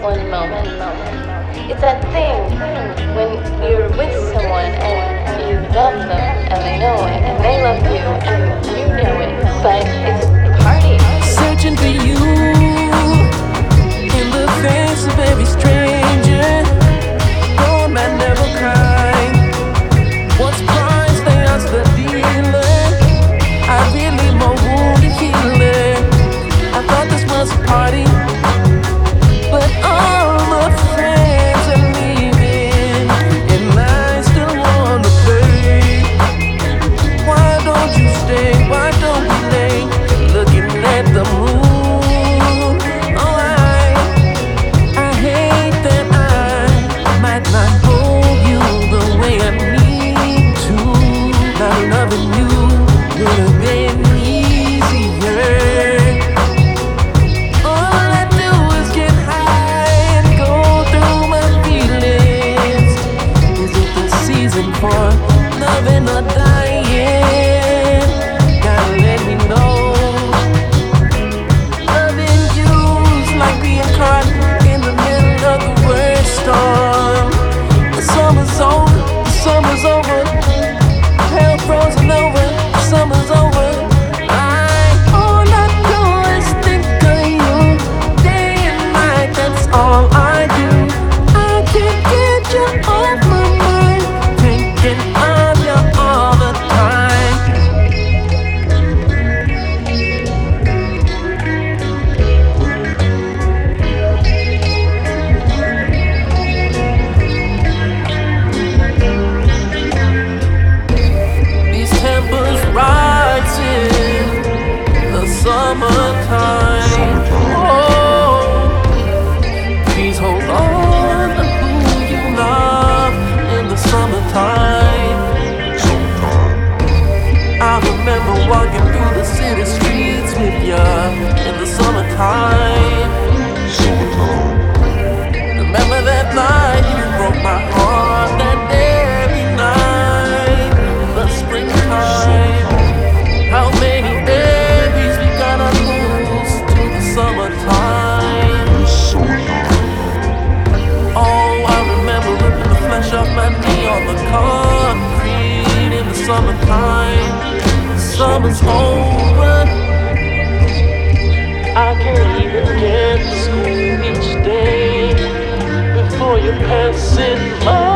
one moment. It's that thing when you're with someone and you love them and they know it and they love you and you know it, but it's a party. Searching for you in the face of every strange. concrete in the summertime. Summer's over. I can't even get to school each day before you're passing by.